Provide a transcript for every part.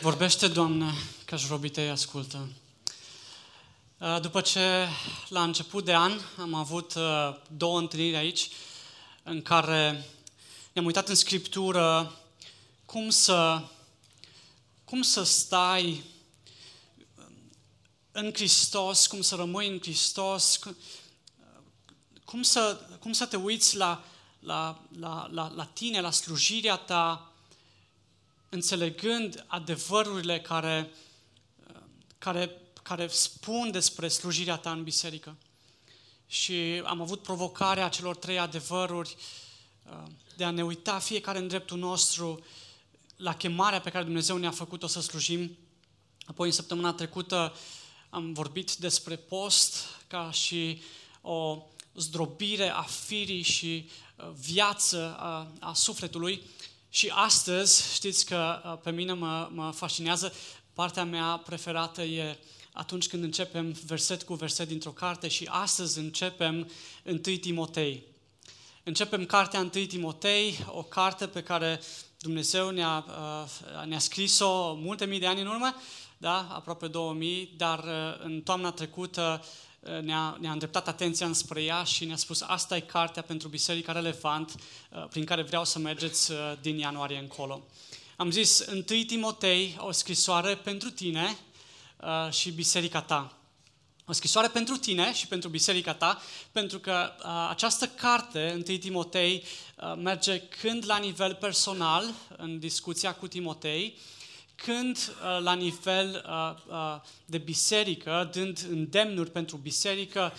Vorbește, Doamne, că și robii tăi ascultă. Uh, după ce la început de an am avut uh, două întâlniri aici în care ne-am uitat în Scriptură cum să, cum să stai în Hristos, cum să rămâi în Hristos, cum să, cum să te uiți la, la, la, la, la tine, la slujirea ta, înțelegând adevărurile care, care, care spun despre slujirea ta în biserică. Și am avut provocarea celor trei adevăruri uh, de a ne uita fiecare în dreptul nostru la chemarea pe care Dumnezeu ne-a făcut-o să slujim. Apoi, în săptămâna trecută, am vorbit despre post ca și o zdrobire a firii și uh, viață a, a sufletului. Și astăzi, știți că uh, pe mine mă, mă fascinează, partea mea preferată e atunci când începem verset cu verset dintr-o carte și astăzi începem 1 Timotei. Începem cartea 1 Timotei, o carte pe care Dumnezeu ne-a, uh, ne-a scris-o multe mii de ani în urmă, da? aproape 2000, dar uh, în toamna trecută Eh, ne-a, ne-a îndreptat atenția înspre ea și ne-a spus asta e cartea pentru biserica relevant eh, prin care vreau să mergeți eh, din ianuarie încolo. Am zis 1 Timotei, o scrisoare pentru tine și biserica ta. O scrisoare pentru tine și pentru biserica ta, pentru că această carte, 1 Timotei, merge când la nivel personal, în discuția cu Timotei, când uh, la nivel uh, uh, de biserică, dând îndemnuri pentru biserică,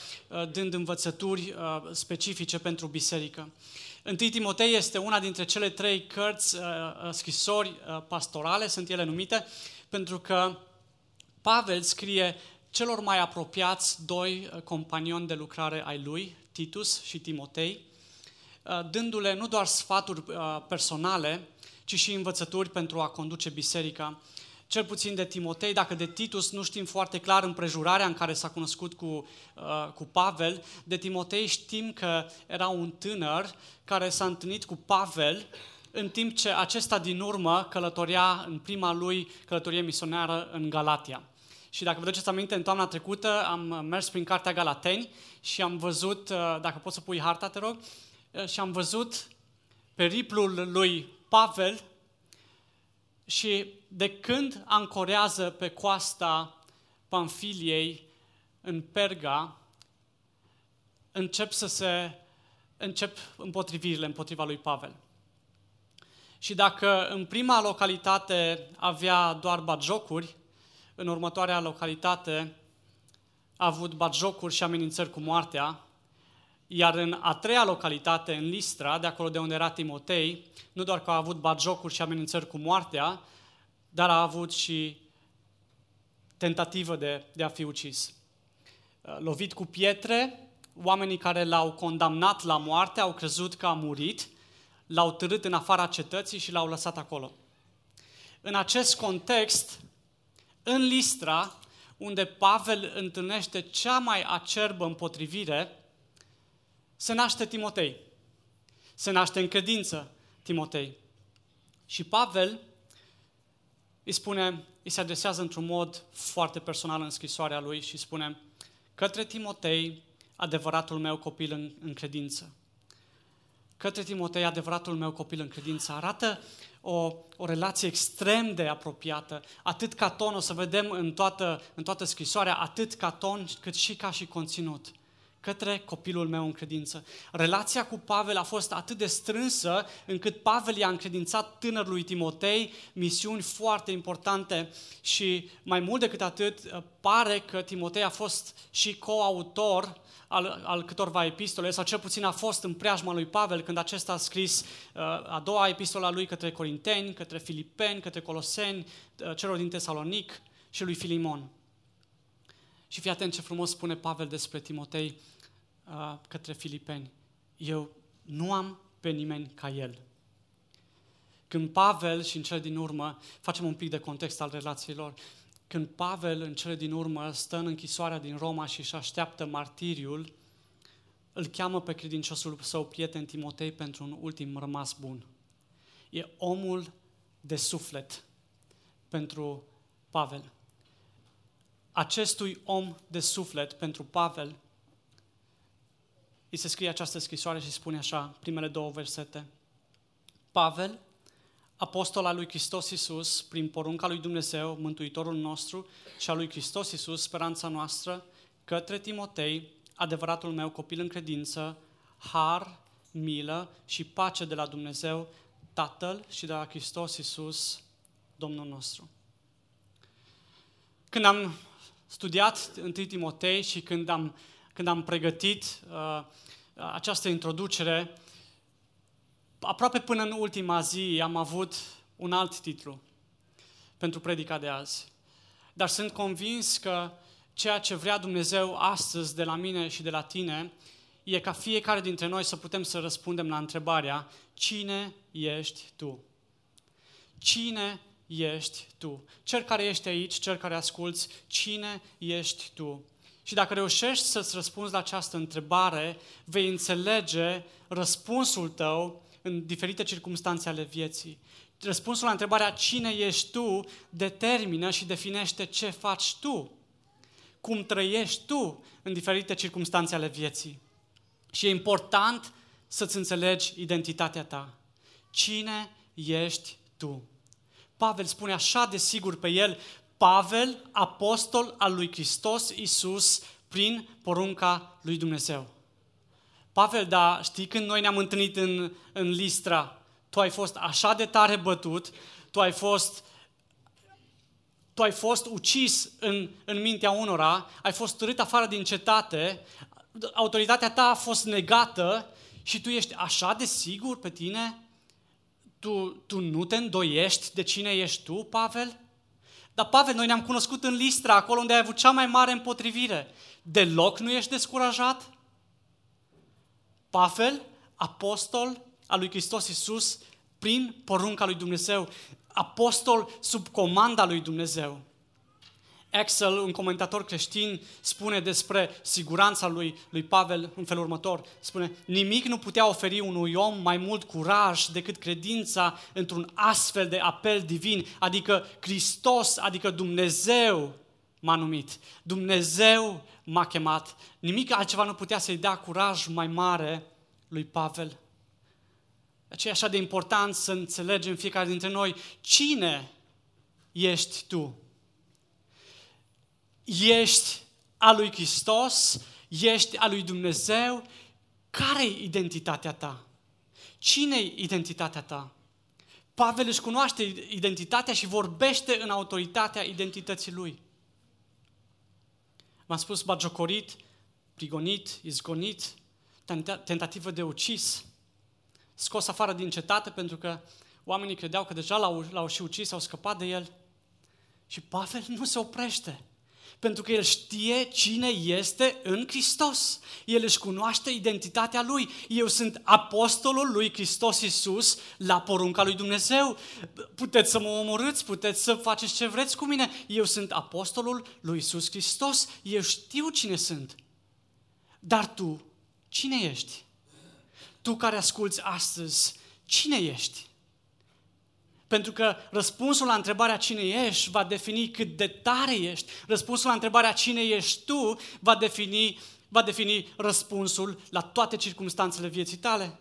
dând învățături specifice pentru biserică. Întâi Timotei este una dintre cele trei cărți, scrisori pastorale, sunt ele numite, pentru că Pavel scrie celor mai apropiați doi companioni de lucrare ai lui, Titus și Timotei, dându-le nu doar sfaturi personale, ci și învățături pentru a conduce biserica. Cel puțin de Timotei, dacă de Titus nu știm foarte clar împrejurarea în care s-a cunoscut cu, uh, cu Pavel, de Timotei știm că era un tânăr care s-a întâlnit cu Pavel în timp ce acesta din urmă călătoria în prima lui călătorie misionară în Galatia. Și dacă vă duceți aminte, în toamna trecută am mers prin cartea Galateni și am văzut, uh, dacă poți să pui harta, te rog, uh, și am văzut periplul lui Pavel și de când ancorează pe coasta Pamfiliei în Perga, încep să se încep împotrivirile împotriva lui Pavel. Și dacă în prima localitate avea doar batjocuri, în următoarea localitate a avut batjocuri și amenințări cu moartea, iar în a treia localitate, în Listra, de acolo de unde era Timotei, nu doar că a avut batjocuri și amenințări cu moartea, dar a avut și tentativă de, de a fi ucis. Uh, lovit cu pietre, oamenii care l-au condamnat la moarte au crezut că a murit, l-au târât în afara cetății și l-au lăsat acolo. În acest context, în Listra, unde Pavel întâlnește cea mai acerbă împotrivire, se naște Timotei. Se naște în credință Timotei. Și Pavel îi spune, îi se adresează într-un mod foarte personal în scrisoarea lui și spune către Timotei, adevăratul meu copil în, în credință. Către Timotei, adevăratul meu copil în credință. Arată o, o relație extrem de apropiată, atât ca ton, o să vedem în toată, în toată scrisoarea, atât ca ton cât și ca și conținut către copilul meu în credință. Relația cu Pavel a fost atât de strânsă încât Pavel i-a încredințat tânărului Timotei misiuni foarte importante și mai mult decât atât pare că Timotei a fost și coautor al, al câtorva epistole, sau cel puțin a fost în preajma lui Pavel când acesta a scris uh, a doua epistola lui către Corinteni, către Filipeni, către Coloseni, uh, celor din Tesalonic și lui Filimon. Și fii atent ce frumos spune Pavel despre Timotei uh, către filipeni. Eu nu am pe nimeni ca el. Când Pavel, și în cele din urmă, facem un pic de context al relațiilor, când Pavel, în cele din urmă, stă în închisoarea din Roma și își așteaptă martiriul, îl cheamă pe credinciosul său prieten Timotei pentru un ultim rămas bun. E omul de suflet pentru Pavel. Acestui om de suflet, pentru Pavel, îi se scrie această scrisoare și spune așa, primele două versete. Pavel, apostol al lui Hristos Iisus, prin porunca lui Dumnezeu, Mântuitorul nostru, și al lui Hristos Iisus, speranța noastră, către Timotei, adevăratul meu copil în credință, har, milă și pace de la Dumnezeu, Tatăl și de la Hristos Iisus, Domnul nostru. Când am studiat 1 Timotei și când am, când am pregătit uh, această introducere, aproape până în ultima zi am avut un alt titlu pentru predica de azi. Dar sunt convins că ceea ce vrea Dumnezeu astăzi de la mine și de la tine e ca fiecare dintre noi să putem să răspundem la întrebarea Cine ești tu? Cine ești tu? Cel care ești aici, cel care asculți, cine ești tu? Și dacă reușești să-ți răspunzi la această întrebare, vei înțelege răspunsul tău în diferite circunstanțe ale vieții. Răspunsul la întrebarea cine ești tu determină și definește ce faci tu, cum trăiești tu în diferite circunstanțe ale vieții. Și e important să-ți înțelegi identitatea ta. Cine ești tu? Pavel spune așa de sigur pe el, Pavel, apostol al lui Hristos Iisus, prin porunca lui Dumnezeu. Pavel, da, știi când noi ne-am întâlnit în, în Listra, tu ai fost așa de tare bătut, tu ai fost tu ai fost ucis în, în mintea unora, ai fost târât afară din cetate, autoritatea ta a fost negată și tu ești așa de sigur pe tine? Tu, tu nu te îndoiești de cine ești tu, Pavel? Dar, Pavel, noi ne-am cunoscut în Listra, acolo unde ai avut cea mai mare împotrivire. Deloc nu ești descurajat? Pavel, apostol al lui Hristos Iisus, prin porunca lui Dumnezeu, apostol sub comanda lui Dumnezeu. Axel, un comentator creștin, spune despre siguranța lui, lui Pavel în felul următor. Spune, nimic nu putea oferi unui om mai mult curaj decât credința într-un astfel de apel divin, adică Hristos, adică Dumnezeu m-a numit. Dumnezeu m-a chemat. Nimic altceva nu putea să-i dea curaj mai mare lui Pavel. De aceea e așa de important să înțelegem fiecare dintre noi cine ești tu ești a lui Hristos, ești a lui Dumnezeu, care e identitatea ta? cine e identitatea ta? Pavel își cunoaște identitatea și vorbește în autoritatea identității lui. V-am spus bagiocorit, prigonit, izgonit, tentativă de ucis, scos afară din cetate pentru că oamenii credeau că deja l-au, l-au și ucis, au scăpat de el. Și Pavel nu se oprește. Pentru că el știe cine este în Hristos. El își cunoaște identitatea lui. Eu sunt apostolul lui Hristos Iisus la porunca lui Dumnezeu. Puteți să mă omorâți, puteți să faceți ce vreți cu mine. Eu sunt apostolul lui Iisus Hristos. Eu știu cine sunt. Dar tu, cine ești? Tu care asculți astăzi, cine ești? Pentru că răspunsul la întrebarea cine ești va defini cât de tare ești. Răspunsul la întrebarea cine ești tu va defini, va defini răspunsul la toate circumstanțele vieții tale.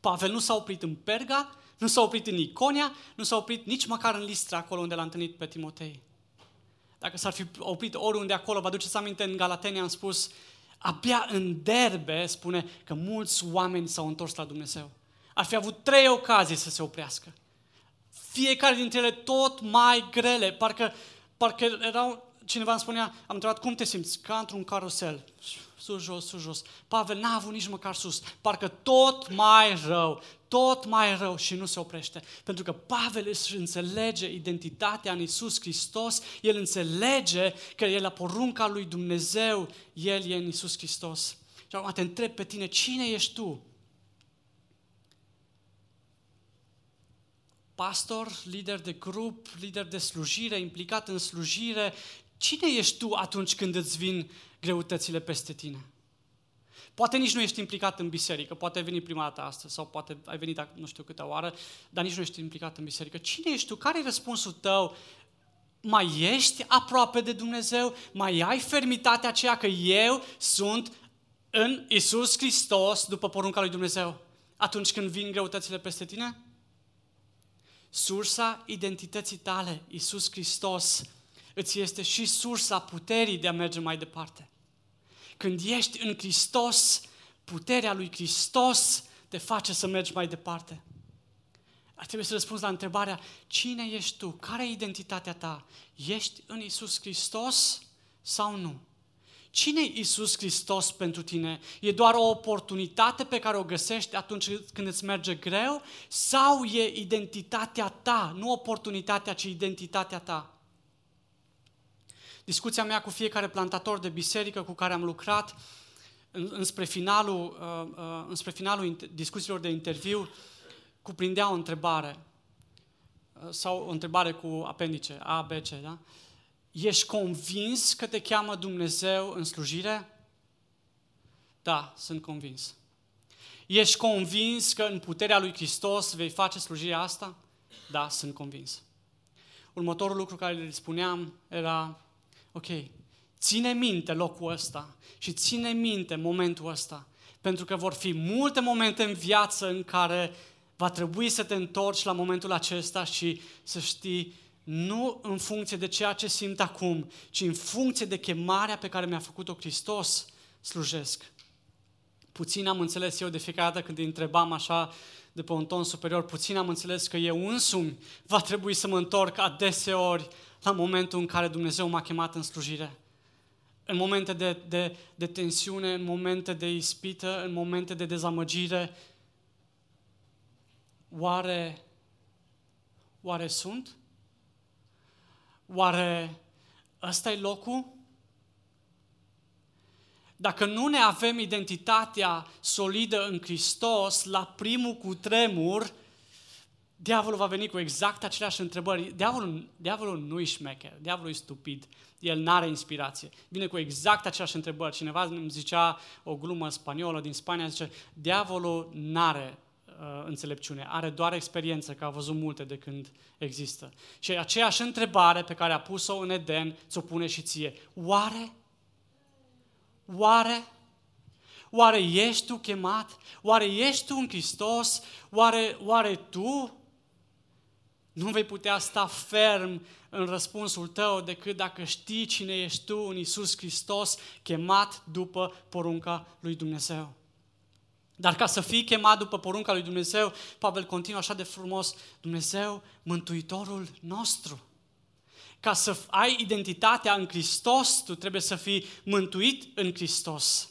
Pavel nu s-a oprit în Perga, nu s-a oprit în Iconia, nu s-a oprit nici măcar în Listra, acolo unde l-a întâlnit pe Timotei. Dacă s-ar fi oprit oriunde acolo, vă aduceți aminte, în Galatenia am spus, abia în derbe spune că mulți oameni s-au întors la Dumnezeu ar fi avut trei ocazii să se oprească. Fiecare dintre ele tot mai grele, parcă, parcă erau, cineva îmi spunea, am întrebat, cum te simți? Ca într-un carusel, sus, jos, sus, jos. Pavel n-a avut nici măcar sus, parcă tot mai rău, tot mai rău și nu se oprește. Pentru că Pavel își înțelege identitatea în Isus Hristos, el înțelege că el la porunca lui Dumnezeu, el e în Isus Hristos. Și acum te întreb pe tine, cine ești tu? Pastor, lider de grup, lider de slujire, implicat în slujire, cine ești tu atunci când îți vin greutățile peste tine? Poate nici nu ești implicat în biserică, poate ai venit prima dată astăzi sau poate ai venit nu știu câte oară, dar nici nu ești implicat în biserică. Cine ești tu? Care e răspunsul tău? Mai ești aproape de Dumnezeu? Mai ai fermitatea aceea că eu sunt în Isus Hristos după porunca lui Dumnezeu? Atunci când vin greutățile peste tine? Sursa identității tale, Isus Hristos, îți este și sursa puterii de a merge mai departe. Când ești în Hristos, puterea lui Hristos te face să mergi mai departe. Ar trebui să răspunzi la întrebarea, cine ești tu? Care e identitatea ta? Ești în Isus Hristos sau nu? Cine e Isus Hristos pentru tine? E doar o oportunitate pe care o găsești atunci când îți merge greu? Sau e identitatea ta? Nu oportunitatea, ci identitatea ta. Discuția mea cu fiecare plantator de biserică cu care am lucrat, înspre finalul, uh, uh, înspre finalul discuțiilor de interviu, cuprindea o întrebare uh, sau o întrebare cu apendice, A, B, C, da? Ești convins că te cheamă Dumnezeu în slujire? Da, sunt convins. Ești convins că în puterea lui Hristos vei face slujirea asta? Da, sunt convins. Următorul lucru care le spuneam era, ok, ține minte locul ăsta și ține minte momentul ăsta, pentru că vor fi multe momente în viață în care va trebui să te întorci la momentul acesta și să știi nu în funcție de ceea ce simt acum, ci în funcție de chemarea pe care mi-a făcut-o Hristos, slujesc. Puțin am înțeles eu de fiecare dată când îi întrebam așa de pe un ton superior, puțin am înțeles că eu însumi va trebui să mă întorc adeseori la momentul în care Dumnezeu m-a chemat în slujire. În momente de, de, de tensiune, în momente de ispită, în momente de dezamăgire. Oare, oare sunt? Oare ăsta e locul? Dacă nu ne avem identitatea solidă în Hristos, la primul cu tremur, diavolul va veni cu exact aceleași întrebări. Diavolul, diavolul nu e șmecher, diavolul e stupid, el nu are inspirație. Vine cu exact aceleași întrebări. Cineva îmi zicea o glumă spaniolă din Spania, zice, diavolul nu are uh, înțelepciune, are doar experiență, că a văzut multe de când există. Și aceeași întrebare pe care a pus-o în Eden, ți-o pune și ție. Oare? Oare? Oare ești tu chemat? Oare ești tu în Hristos? Oare, oare tu nu vei putea sta ferm în răspunsul tău decât dacă știi cine ești tu în Isus Hristos, chemat după porunca lui Dumnezeu. Dar ca să fii chemat după porunca lui Dumnezeu, Pavel continuă așa de frumos, Dumnezeu, Mântuitorul nostru. Ca să ai identitatea în Hristos, tu trebuie să fii mântuit în Hristos.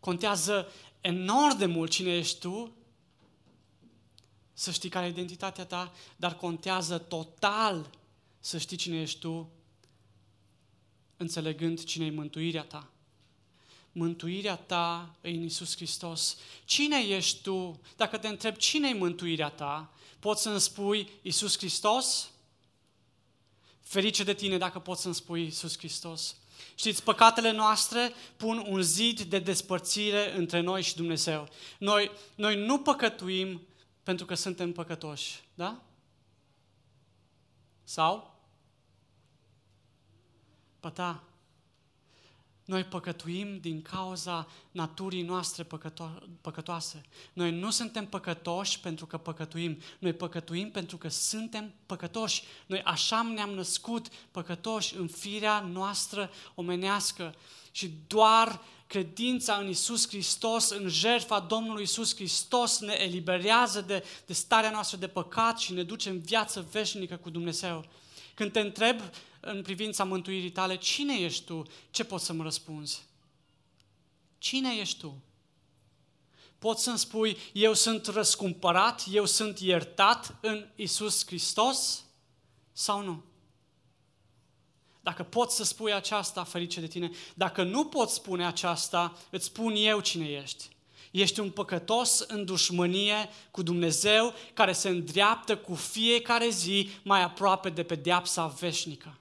Contează enorm de mult cine ești tu, să știi care e identitatea ta, dar contează total să știi cine ești tu, înțelegând cine e mântuirea ta mântuirea ta e în Isus Hristos. Cine ești tu? Dacă te întreb cine e mântuirea ta, poți să-mi spui Isus Hristos? Ferice de tine dacă poți să-mi spui Isus Hristos. Știți, păcatele noastre pun un zid de despărțire între noi și Dumnezeu. Noi, noi nu păcătuim pentru că suntem păcătoși, da? Sau? Păta, noi păcătuim din cauza naturii noastre păcăto- păcătoase. Noi nu suntem păcătoși pentru că păcătuim. Noi păcătuim pentru că suntem păcătoși. Noi așa ne-am născut păcătoși în firea noastră omenească. Și doar credința în Isus Hristos, în jertfa Domnului Isus Hristos ne eliberează de, de starea noastră de păcat și ne duce în viață veșnică cu Dumnezeu. Când te întreb în privința mântuirii tale, cine ești tu? Ce poți să-mi răspunzi? Cine ești tu? Poți să-mi spui, eu sunt răscumpărat, eu sunt iertat în Isus Hristos sau nu? Dacă poți să spui aceasta, ferice de tine. Dacă nu poți spune aceasta, îți spun eu cine ești. Ești un păcătos în dușmănie cu Dumnezeu care se îndreaptă cu fiecare zi mai aproape de pedeapsa veșnică.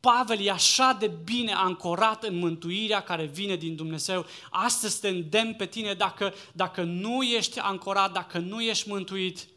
Pavel e așa de bine ancorat în mântuirea care vine din Dumnezeu. Astăzi te îndemn pe tine dacă, dacă nu ești ancorat, dacă nu ești mântuit,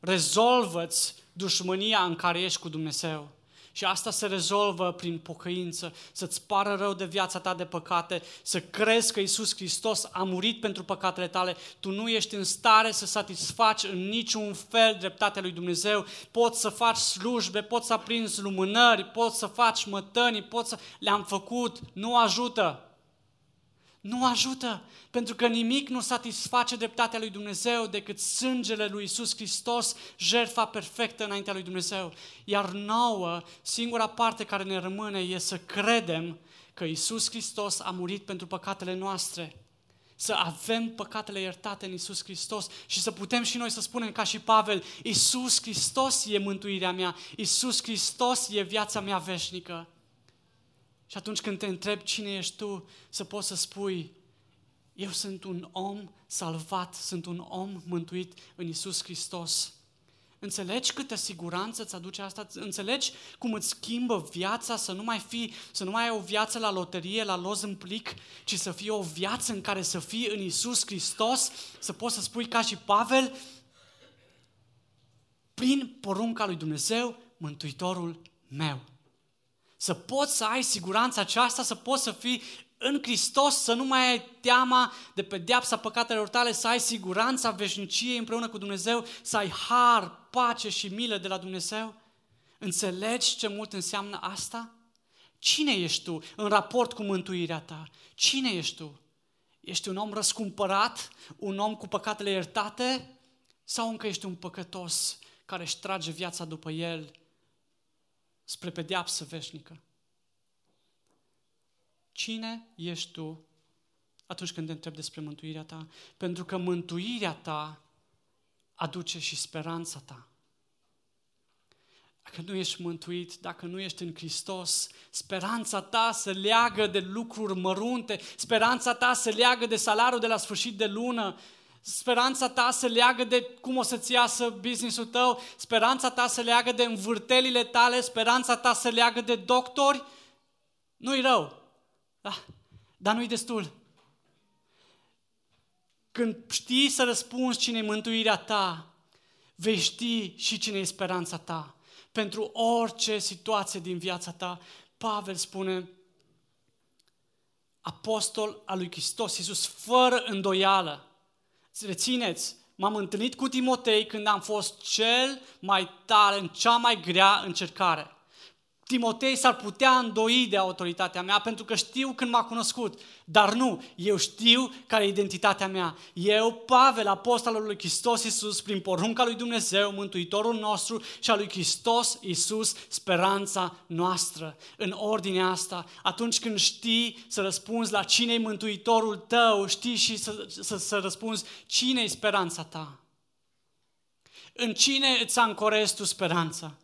rezolvă-ți dușmânia în care ești cu Dumnezeu. Și asta se rezolvă prin pocăință, să-ți pară rău de viața ta de păcate, să crezi că Isus Hristos a murit pentru păcatele tale, tu nu ești în stare să satisfaci în niciun fel dreptatea lui Dumnezeu, poți să faci slujbe, poți să aprinzi lumânări, poți să faci mătănii, poți să... Le-am făcut, nu ajută. Nu ajută, pentru că nimic nu satisface dreptatea lui Dumnezeu decât sângele lui Isus Hristos, jertfa perfectă înaintea lui Dumnezeu. Iar nouă, singura parte care ne rămâne e să credem că Isus Hristos a murit pentru păcatele noastre, să avem păcatele iertate în Isus Hristos și să putem și noi să spunem ca și Pavel, Isus Hristos e mântuirea mea, Isus Hristos e viața mea veșnică. Și atunci când te întreb cine ești tu, să poți să spui, eu sunt un om salvat, sunt un om mântuit în Isus Hristos. Înțelegi câtă siguranță îți aduce asta? Înțelegi cum îți schimbă viața să nu mai fii, să nu mai ai o viață la loterie, la loz în plic, ci să fie o viață în care să fii în Isus Hristos, să poți să spui ca și Pavel, prin porunca lui Dumnezeu, Mântuitorul meu. Să poți să ai siguranța aceasta, să poți să fii în Hristos, să nu mai ai teama de pedeapsa păcatelor tale, să ai siguranța veșniciei împreună cu Dumnezeu, să ai har, pace și milă de la Dumnezeu? Înțelegi ce mult înseamnă asta? Cine ești tu în raport cu mântuirea ta? Cine ești tu? Ești un om răscumpărat, un om cu păcatele iertate sau încă ești un păcătos care își trage viața după el spre pedeapsă veșnică. Cine ești tu atunci când te întrebi despre mântuirea ta? Pentru că mântuirea ta aduce și speranța ta. Dacă nu ești mântuit, dacă nu ești în Hristos, speranța ta se leagă de lucruri mărunte, speranța ta se leagă de salariul de la sfârșit de lună, Speranța ta se leagă de cum o să-ți iasă businessul tău, speranța ta se leagă de învârtelile tale, speranța ta se leagă de doctori. Nu-i rău, da, dar nu-i destul. Când știi să răspunzi cine e mântuirea ta, vei ști și cine e speranța ta. Pentru orice situație din viața ta, Pavel spune, apostol al lui Hristos Iisus, fără îndoială, rețineți, m-am întâlnit cu Timotei când am fost cel mai tare, în cea mai grea încercare. Timotei s-ar putea îndoi de autoritatea mea pentru că știu când m-a cunoscut. Dar nu, eu știu care e identitatea mea. Eu, Pavel, apostolul lui Hristos Iisus, prin porunca lui Dumnezeu, Mântuitorul nostru și a lui Hristos Iisus, speranța noastră. În ordinea asta, atunci când știi să răspunzi la cine e Mântuitorul tău, știi și să, să, să răspunzi cine e speranța ta. În cine îți ancorezi tu speranța?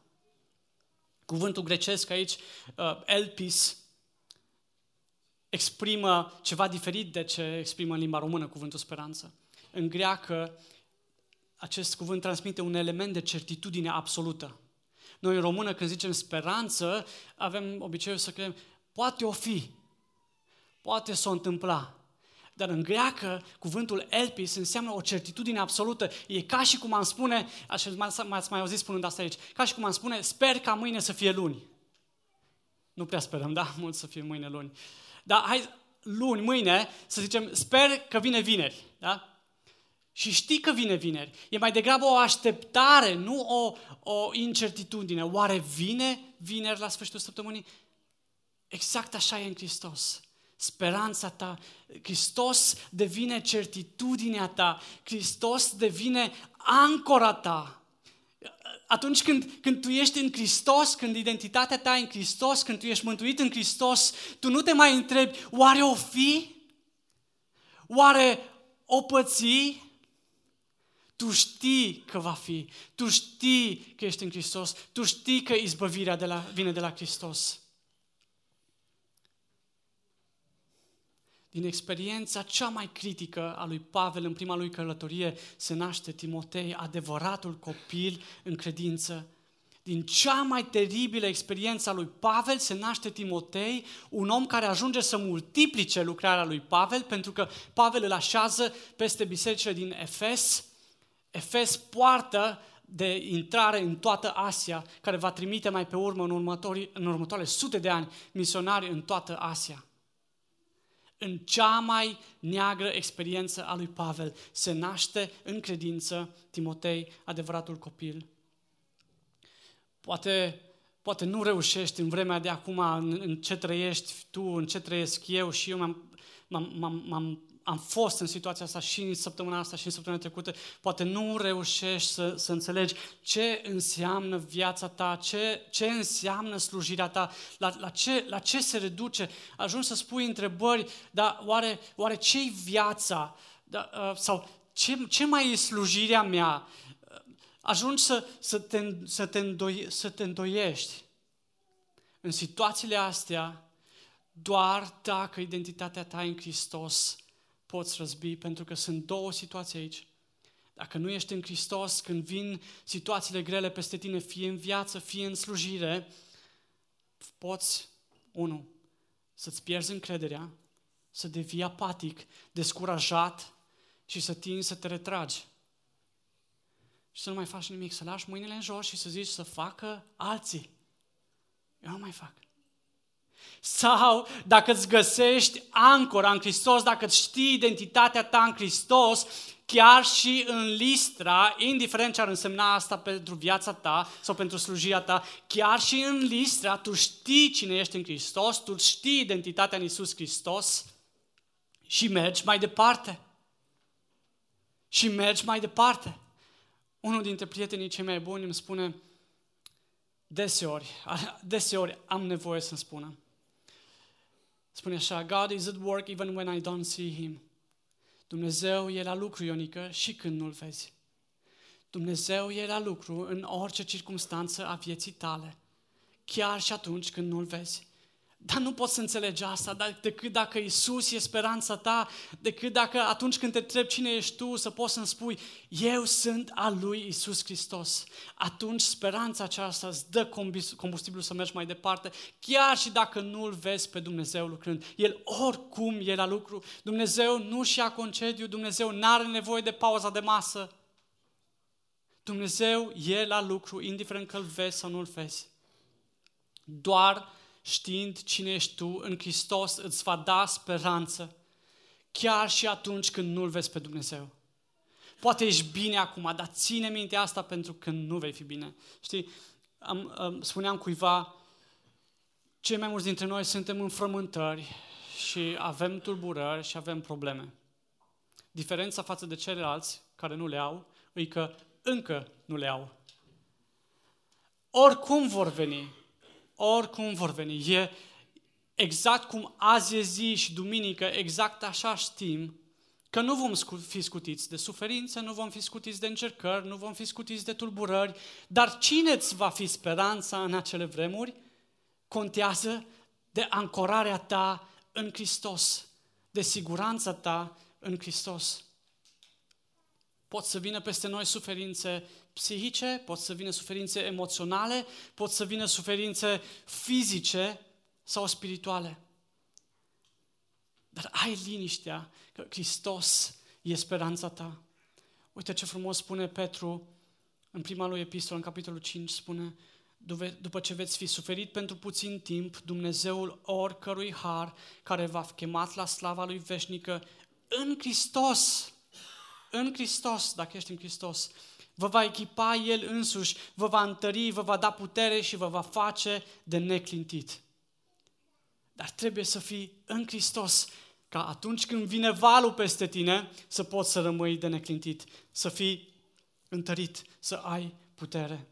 Cuvântul grecesc aici, uh, elpis, exprimă ceva diferit de ce exprimă în limba română cuvântul speranță. În greacă, acest cuvânt transmite un element de certitudine absolută. Noi în română, când zicem speranță, avem obiceiul să credem, poate o fi, poate s-o întâmpla. Dar în greacă, cuvântul elpis înseamnă o certitudine absolută. E ca și cum am spune, așa m-ați mai auzit spunând asta aici, ca și cum am spune, sper ca mâine să fie luni. Nu prea sperăm, da? Mult să fie mâine luni. Dar hai, luni, mâine, să zicem, sper că vine vineri, da? Și știi că vine vineri. E mai degrabă o așteptare, nu o, o incertitudine. Oare vine vineri la sfârșitul săptămânii? Exact așa e în Hristos speranța ta, Hristos devine certitudinea ta, Hristos devine ancora ta. Atunci când, când tu ești în Hristos, când identitatea ta e în Hristos, când tu ești mântuit în Hristos, tu nu te mai întrebi, oare o fi? Oare o păți? Tu știi că va fi, tu știi că ești în Hristos, tu știi că izbăvirea de la, vine de la Hristos. Din experiența cea mai critică a lui Pavel în prima lui călătorie se naște Timotei, adevăratul copil în credință. din cea mai teribilă experiență a lui Pavel se naște Timotei, un om care ajunge să multiplice lucrarea lui Pavel, pentru că Pavel îl așează peste bisericile din Efes. Efes poartă de intrare în toată Asia, care va trimite mai pe urmă în, în următoarele sute de ani misionari în toată Asia. În cea mai neagră experiență a lui Pavel. Se naște în credință Timotei, adevăratul copil. Poate, poate nu reușești în vremea de acum, în, în ce trăiești tu, în ce trăiesc eu și eu m-am, m-am, m-am, m-am am fost în situația asta și în săptămâna asta și în săptămâna trecută, poate nu reușești să, să înțelegi ce înseamnă viața ta, ce, ce înseamnă slujirea ta, la, la, ce, la ce se reduce. Ajungi să spui întrebări, dar oare, oare ce-i viața? Da, uh, sau ce, ce mai e slujirea mea? ajungi să, să, te, să, te îndoi, să te îndoiești. În situațiile astea, doar dacă identitatea ta în Hristos poți răzbi, pentru că sunt două situații aici. Dacă nu ești în Hristos, când vin situațiile grele peste tine, fie în viață, fie în slujire, poți, unu, să-ți pierzi încrederea, să devii apatic, descurajat și să tinzi să te retragi și să nu mai faci nimic, să lași mâinile în jos și să zici să facă alții. Eu nu mai fac. Sau dacă îți găsești ancora în Hristos, dacă îți știi identitatea ta în Hristos, chiar și în listra, indiferent ce ar însemna asta pentru viața ta sau pentru slujirea ta, chiar și în listra tu știi cine ești în Hristos, tu știi identitatea în Isus Hristos și mergi mai departe. Și mergi mai departe. Unul dintre prietenii cei mai buni îmi spune, deseori, deseori am nevoie să-mi spună. Spune așa, God is at work even when I don't see Him. Dumnezeu e la lucru, Ionică, și când nu-L vezi. Dumnezeu e la lucru în orice circunstanță a vieții tale, chiar și atunci când nu-L vezi. Dar nu poți să înțelegi asta decât dacă Isus e speranța ta, decât dacă atunci când te întreb cine ești tu, să poți să-mi spui, eu sunt al lui Isus Hristos. Atunci speranța aceasta îți dă combustibil să mergi mai departe, chiar și dacă nu-L vezi pe Dumnezeu lucrând. El oricum e la lucru. Dumnezeu nu-și ia concediu, Dumnezeu nu are nevoie de pauza de masă. Dumnezeu e la lucru, indiferent că îl vezi sau nu-l vezi. Doar știind cine ești tu în Hristos, îți va da speranță, chiar și atunci când nu-L vezi pe Dumnezeu. Poate ești bine acum, dar ține minte asta pentru că nu vei fi bine. Știi, am, am, spuneam cuiva, cei mai mulți dintre noi suntem în frământări și avem tulburări și avem probleme. Diferența față de ceilalți care nu le au, e că încă nu le au. Oricum vor veni, oricum vor veni. E exact cum azi e zi și duminică, exact așa știm că nu vom fi scutiți de suferință, nu vom fi scutiți de încercări, nu vom fi scutiți de tulburări, dar cine îți va fi speranța în acele vremuri? Contează de ancorarea ta în Hristos, de siguranța ta în Hristos. Pot să vină peste noi suferințe psihice, pot să vină suferințe emoționale, pot să vină suferințe fizice sau spirituale. Dar ai liniștea că Hristos e speranța ta. Uite ce frumos spune Petru în prima lui epistolă, în capitolul 5, spune după ce veți fi suferit pentru puțin timp, Dumnezeul oricărui har care v-a chemat la slava lui veșnică în Hristos, în Hristos, dacă ești în Hristos, vă va echipa El însuși, vă va întări, vă va da putere și vă va face de neclintit. Dar trebuie să fii în Hristos, ca atunci când vine valul peste tine, să poți să rămâi de neclintit, să fii întărit, să ai putere.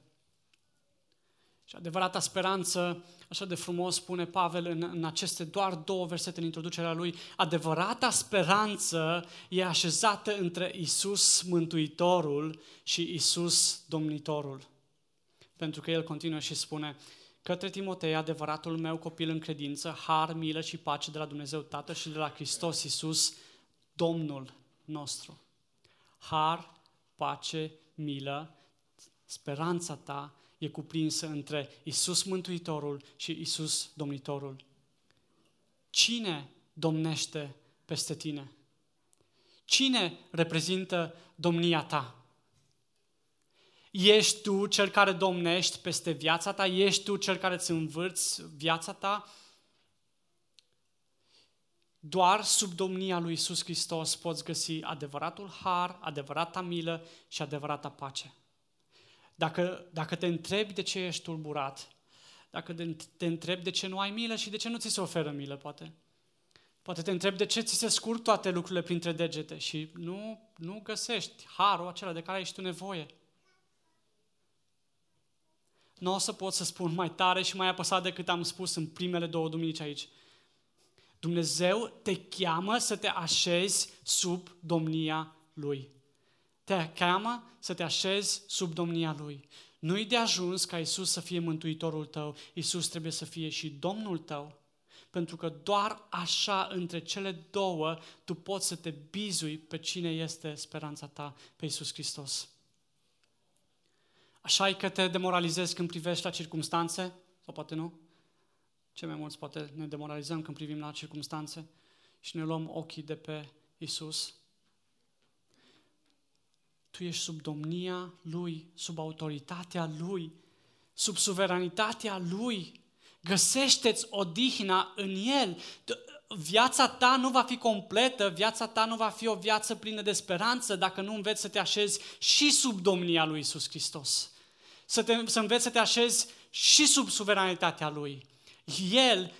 Și adevărata speranță, așa de frumos spune Pavel în, în aceste doar două versete în introducerea lui, adevărata speranță e așezată între Isus Mântuitorul și Isus Domnitorul. Pentru că el continuă și spune, către Timotei, adevăratul meu copil în credință, har, milă și pace de la Dumnezeu Tatăl și de la Hristos Isus, Domnul nostru. Har, pace, milă, speranța ta e cuprinsă între Isus Mântuitorul și Isus Domnitorul. Cine domnește peste tine? Cine reprezintă domnia ta? Ești tu cel care domnești peste viața ta? Ești tu cel care îți învârți viața ta? Doar sub domnia lui Isus Hristos poți găsi adevăratul har, adevărata milă și adevărata pace. Dacă, dacă te întrebi de ce ești tulburat, dacă te, te întrebi de ce nu ai milă și de ce nu ți se oferă milă, poate. Poate te întrebi de ce ți se scurg toate lucrurile printre degete și nu, nu găsești harul acela de care ai tu nevoie. Nu o să pot să spun mai tare și mai apăsat decât am spus în primele două duminici aici. Dumnezeu te cheamă să te așezi sub domnia Lui. Te cheamă să te așezi sub domnia Lui. Nu-i de ajuns ca Isus să fie mântuitorul tău, Isus trebuie să fie și Domnul tău. Pentru că doar așa, între cele două, tu poți să te bizui pe cine este speranța ta, pe Isus Hristos. Așa e că te demoralizezi când privești la circumstanțe, sau poate nu? Ce mai mulți poate ne demoralizăm când privim la circumstanțe și ne luăm ochii de pe Isus. Tu ești sub domnia Lui, sub autoritatea Lui, sub suveranitatea Lui. Găsește-ți odihna în El. Viața ta nu va fi completă, viața ta nu va fi o viață plină de speranță dacă nu înveți să te așezi și sub domnia Lui Isus Hristos. Să, te, să înveți să te așezi și sub suveranitatea Lui. El,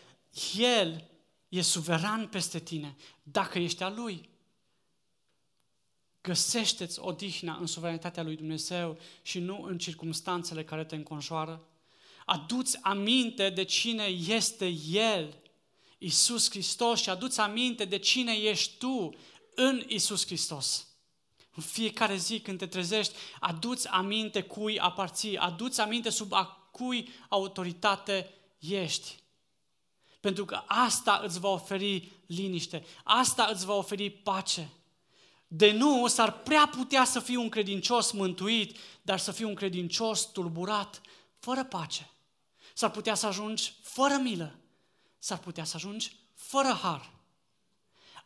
El e suveran peste tine dacă ești a Lui. Găsește-ți odihna în suveranitatea lui Dumnezeu și nu în circumstanțele care te înconjoară. Aduți aminte de cine este El, Isus Hristos, și aduți aminte de cine ești tu în Isus Hristos. În fiecare zi când te trezești, aduți aminte cui aparții, aduți aminte sub a cui autoritate ești. Pentru că asta îți va oferi liniște, asta îți va oferi pace. De nu, s-ar prea putea să fii un credincios mântuit, dar să fii un credincios tulburat, fără pace. S-ar putea să ajungi fără milă. S-ar putea să ajungi fără har.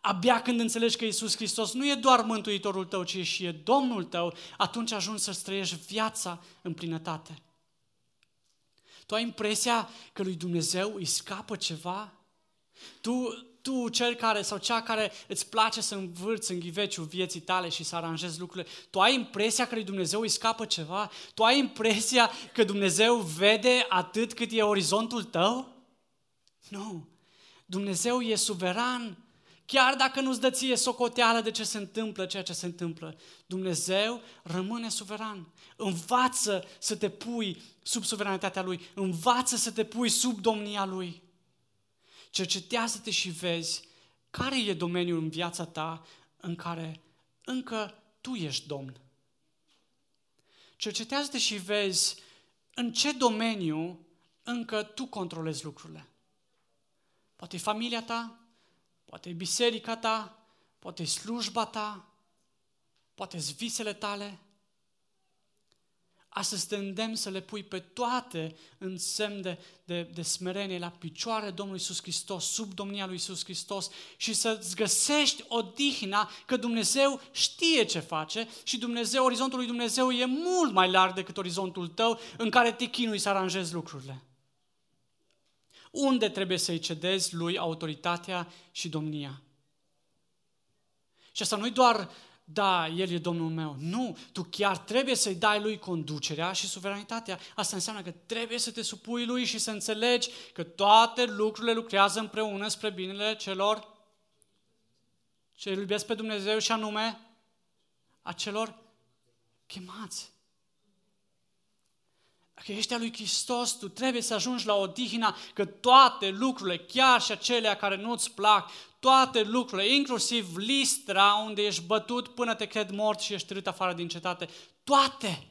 Abia când înțelegi că Isus Hristos nu e doar Mântuitorul tău, ci și e Domnul tău, atunci ajungi să-ți trăiești viața în plinătate. Tu ai impresia că lui Dumnezeu îi scapă ceva? Tu, tu, cel care sau cea care îți place să învârți în ghiveciul vieții tale și să aranjezi lucrurile, tu ai impresia că lui Dumnezeu îi scapă ceva? Tu ai impresia că Dumnezeu vede atât cât e orizontul tău? Nu. Dumnezeu e suveran Chiar dacă nu-ți dă ție socoteală de ce se întâmplă, ceea ce se întâmplă, Dumnezeu rămâne suveran. Învață să te pui sub suveranitatea Lui. Învață să te pui sub domnia Lui. Cercetează-te și vezi care e domeniul în viața ta în care încă tu ești domn. Cercetează-te și vezi în ce domeniu încă tu controlezi lucrurile. Poate e familia ta, Poate e biserica ta, poate e slujba ta, poate e visele tale. Astăzi te îndemn să le pui pe toate în semn de, de, de smerenie la picioare Domnului Iisus Hristos, sub domnia lui Iisus Hristos și să-ți găsești odihna că Dumnezeu știe ce face și Dumnezeu, orizontul lui Dumnezeu e mult mai larg decât orizontul tău în care te chinui să aranjezi lucrurile. Unde trebuie să-i cedezi lui autoritatea și domnia? Și asta nu-i doar, da, el e Domnul meu. Nu, tu chiar trebuie să-i dai lui conducerea și suveranitatea. Asta înseamnă că trebuie să te supui lui și să înțelegi că toate lucrurile lucrează împreună spre binele celor ce îl iubesc pe Dumnezeu și anume a celor chemați. Dacă ești al lui Hristos, tu trebuie să ajungi la odihna că toate lucrurile, chiar și acelea care nu-ți plac, toate lucrurile, inclusiv listra unde ești bătut până te cred mort și ești târât afară din cetate, toate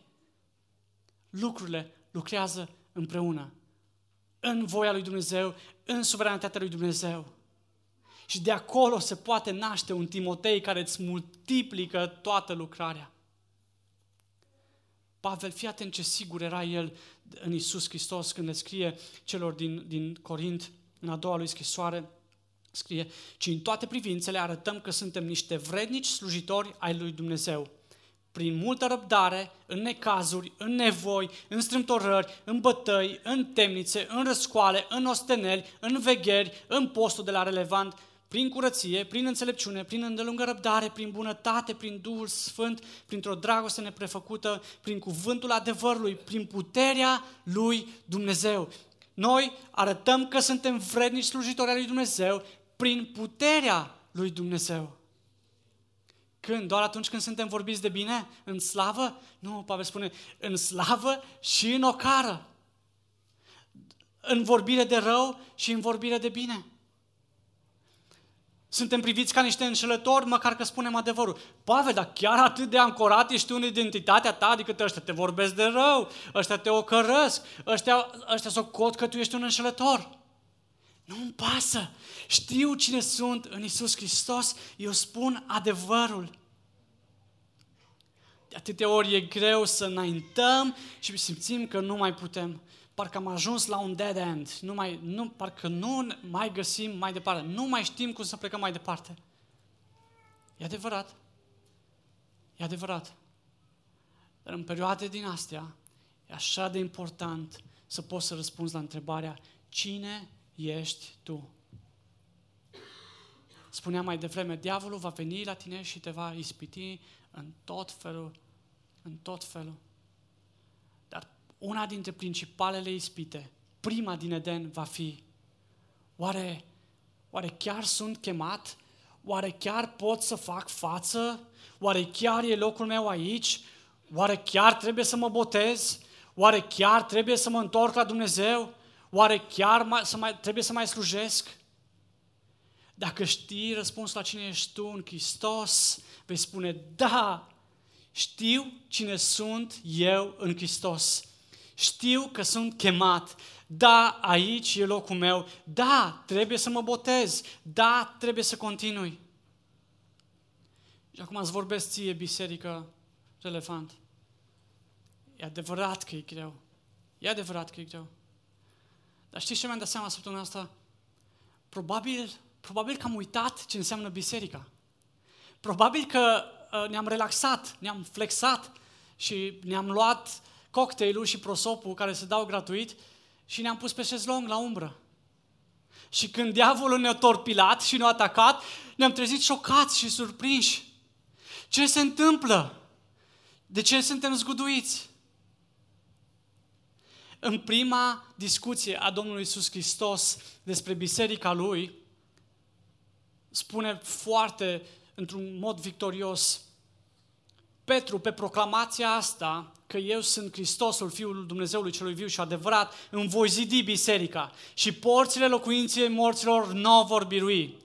lucrurile lucrează împreună. În voia lui Dumnezeu, în suveranitatea lui Dumnezeu. Și de acolo se poate naște un Timotei care îți multiplică toată lucrarea. Pavel, fii atent ce sigur era el în Isus Hristos când le scrie celor din, din Corint, în a doua lui scrisoare, scrie, ci în toate privințele arătăm că suntem niște vrednici slujitori ai lui Dumnezeu. Prin multă răbdare, în necazuri, în nevoi, în strâmtorări, în bătăi, în temnițe, în răscoale, în osteneli, în vegheri, în postul de la relevant, prin curăție, prin înțelepciune, prin îndelungă răbdare, prin bunătate, prin Duhul Sfânt, printr-o dragoste neprefăcută, prin cuvântul adevărului, prin puterea lui Dumnezeu. Noi arătăm că suntem vrednici slujitori ai lui Dumnezeu prin puterea lui Dumnezeu. Când? Doar atunci când suntem vorbiți de bine? În slavă? Nu, Pavel spune, în slavă și în ocară. În vorbire de rău și în vorbire de bine. Suntem priviți ca niște înșelători, măcar că spunem adevărul. Pavel, dar chiar atât de ancorat ești tu în identitatea ta, adică ăștia te vorbesc de rău, ăștia te ocărăsc, ăștia, ăștia s-o cot că tu ești un înșelător. Nu-mi pasă. Știu cine sunt în Isus Hristos, eu spun adevărul. De atâtea ori e greu să înaintăm și simțim că nu mai putem. Parcă am ajuns la un dead end. Nu mai, nu, parcă nu mai găsim mai departe. Nu mai știm cum să plecăm mai departe. E adevărat. E adevărat. Dar în perioade din astea, e așa de important să poți să răspunzi la întrebarea cine ești tu? Spuneam mai devreme, diavolul va veni la tine și te va ispiti în tot felul, în tot felul. Dar una dintre principalele ispite, prima din Eden, va fi, oare, oare chiar sunt chemat? Oare chiar pot să fac față? Oare chiar e locul meu aici? Oare chiar trebuie să mă botez? Oare chiar trebuie să mă întorc la Dumnezeu? Oare chiar mai, să mai, trebuie să mai slujesc? Dacă știi răspunsul la cine ești tu în Hristos, vei spune, da, știu cine sunt eu în Hristos. Știu că sunt chemat. Da, aici e locul meu. Da, trebuie să mă botez. Da, trebuie să continui. Și acum îți vorbesc ție, biserică relevant. E adevărat că e greu. E adevărat că e greu. Dar știți ce mi-am dat seama săptămâna asta? Probabil, probabil că am uitat ce înseamnă biserica. Probabil că uh, ne-am relaxat, ne-am flexat și ne-am luat cocktailul și prosopul care se dau gratuit și ne-am pus pe șezlong la umbră. Și când diavolul ne-a torpilat și ne-a atacat, ne-am trezit șocați și surprinși. Ce se întâmplă? De ce suntem zguduiți? În prima discuție a Domnului Isus Hristos despre biserica lui, spune foarte, într-un mod victorios, Petru, pe proclamația asta, că eu sunt Hristosul, Fiul Dumnezeului celui viu și adevărat, îmi voi zidi biserica și porțile locuinței morților nu vor birui.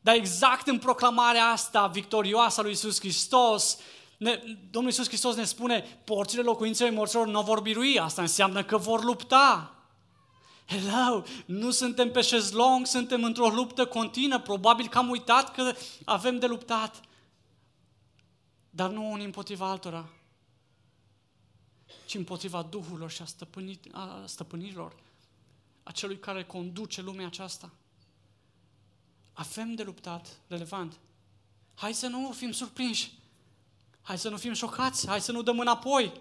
Dar exact în proclamarea asta victorioasă a lui Isus Hristos, ne, Domnul Iisus Hristos ne spune, porțile locuinței morților nu vor birui, asta înseamnă că vor lupta. Hello, nu suntem pe șezlong, suntem într-o luptă continuă, probabil că am uitat că avem de luptat. Dar nu unii împotriva altora, ci împotriva duhurilor și a, stăpânit, a stăpânirilor, a celui care conduce lumea aceasta. Avem de luptat, relevant. Hai să nu fim surprinși. Hai să nu fim șocați, hai să nu dăm înapoi.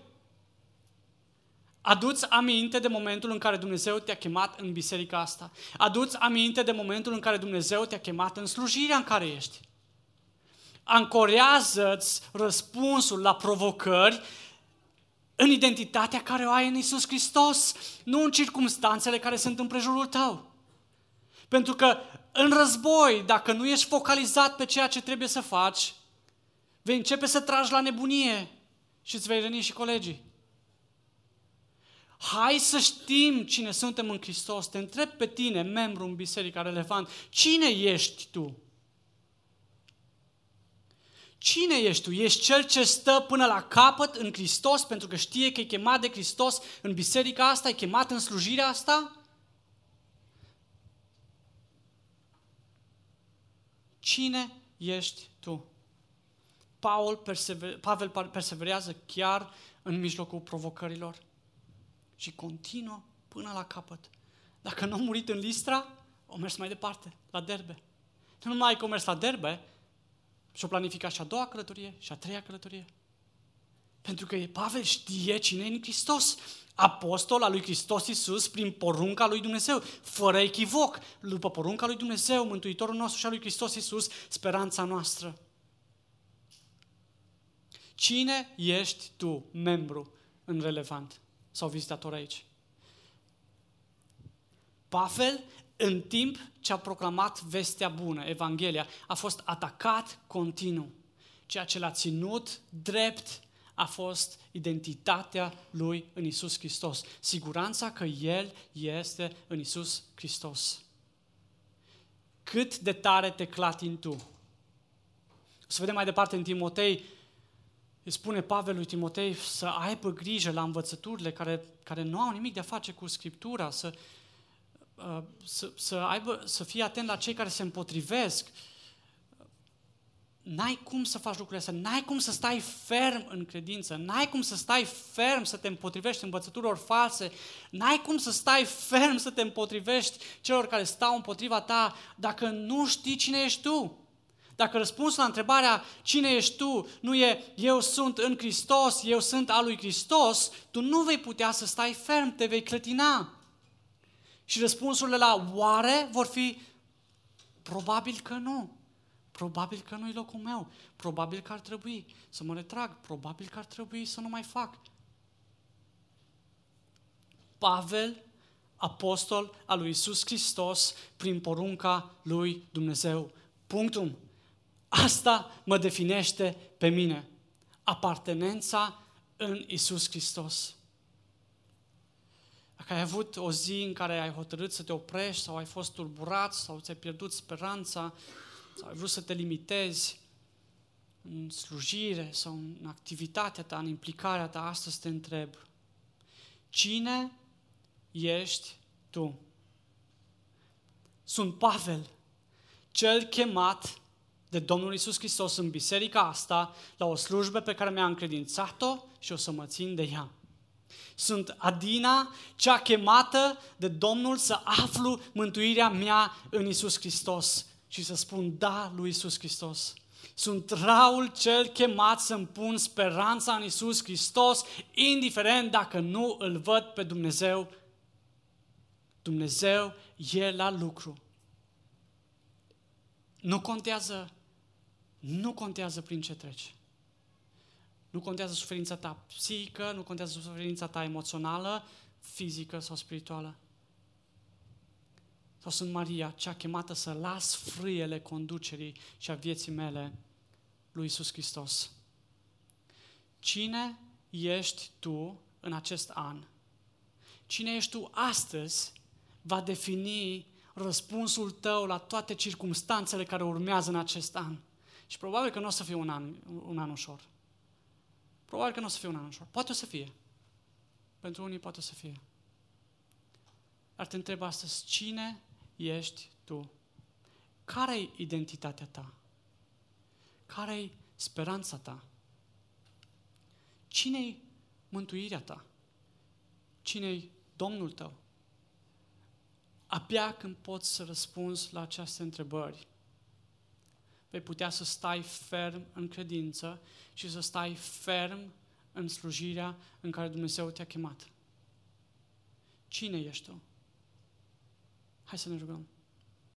Aduți aminte de momentul în care Dumnezeu te-a chemat în biserica asta. Aduți aminte de momentul în care Dumnezeu te-a chemat în slujirea în care ești. Ancorează-ți răspunsul la provocări în identitatea care o ai în Isus Hristos, nu în circumstanțele care sunt în prejurul tău. Pentru că în război, dacă nu ești focalizat pe ceea ce trebuie să faci, vei începe să tragi la nebunie și îți vei răni și colegii. Hai să știm cine suntem în Hristos. Te întreb pe tine, membru în biserica relevant, cine ești tu? Cine ești tu? Ești cel ce stă până la capăt în Hristos pentru că știe că e chemat de Hristos în biserica asta, e chemat în slujirea asta? Cine ești tu? Paul persever, Pavel perseverează chiar în mijlocul provocărilor și continuă până la capăt. Dacă nu a murit în Listra, o mers mai departe, la Derbe. Nu numai că o mers la Derbe, și-o planificat și a doua călătorie și a treia călătorie. Pentru că Pavel știe cine e în Hristos. Apostol al lui Hristos Iisus prin porunca lui Dumnezeu, fără echivoc, după porunca lui Dumnezeu, Mântuitorul nostru și al lui Hristos Iisus, speranța noastră. Cine ești tu, membru în relevant sau vizitator aici? Pavel, în timp ce a proclamat vestea bună, Evanghelia, a fost atacat continuu. Ceea ce l-a ținut drept a fost identitatea lui în Isus Hristos. Siguranța că El este în Isus Hristos. Cât de tare te clatini tu. Să vedem mai departe în Timotei, îi spune Pavel lui Timotei să aibă grijă la învățăturile care, care nu au nimic de a face cu Scriptura, să, uh, să, să, aibă, să fie atent la cei care se împotrivesc. N-ai cum să faci lucrurile astea, n-ai cum să stai ferm în credință, n-ai cum să stai ferm să te împotrivești învățăturilor false, n-ai cum să stai ferm să te împotrivești celor care stau împotriva ta dacă nu știi cine ești tu. Dacă răspunsul la întrebarea cine ești tu nu e eu sunt în Hristos, eu sunt al lui Hristos, tu nu vei putea să stai ferm, te vei clătina. Și răspunsurile la oare vor fi probabil că nu. Probabil că nu-i locul meu. Probabil că ar trebui să mă retrag. Probabil că ar trebui să nu mai fac. Pavel, apostol al lui Isus Hristos, prin porunca lui Dumnezeu. Punctum. Asta mă definește pe mine. Apartenența în Isus Hristos. Dacă ai avut o zi în care ai hotărât să te oprești sau ai fost tulburat sau ți-ai pierdut speranța sau ai vrut să te limitezi în slujire sau în activitatea ta, în implicarea ta, astăzi te întreb. Cine ești tu? Sunt Pavel, cel chemat de Domnul Isus Hristos în biserica asta, la o slujbă pe care mi-a încredințat-o și o să mă țin de ea. Sunt Adina, cea chemată de Domnul să aflu mântuirea mea în Isus Hristos și să spun da lui Isus Hristos. Sunt Raul cel chemat să-mi pun speranța în Isus Hristos, indiferent dacă nu îl văd pe Dumnezeu. Dumnezeu e la lucru. Nu contează nu contează prin ce treci. Nu contează suferința ta psihică, nu contează suferința ta emoțională, fizică sau spirituală. Sau sunt Maria, cea chemată să las frâiele conducerii și a vieții mele lui Isus Hristos. Cine ești tu în acest an? Cine ești tu astăzi va defini răspunsul tău la toate circumstanțele care urmează în acest an. Și probabil că nu o să fie un an, un an ușor. Probabil că nu o să fie un an ușor. Poate o să fie. Pentru unii poate o să fie. Dar te întreb astăzi, cine ești tu? Care-i identitatea ta? Care-i speranța ta? Cine-i mântuirea ta? Cine-i Domnul tău? Abia când poți să răspunzi la aceste întrebări, vei putea să stai ferm în credință și să stai ferm în slujirea în care Dumnezeu te-a chemat. Cine ești tu? Hai să ne rugăm.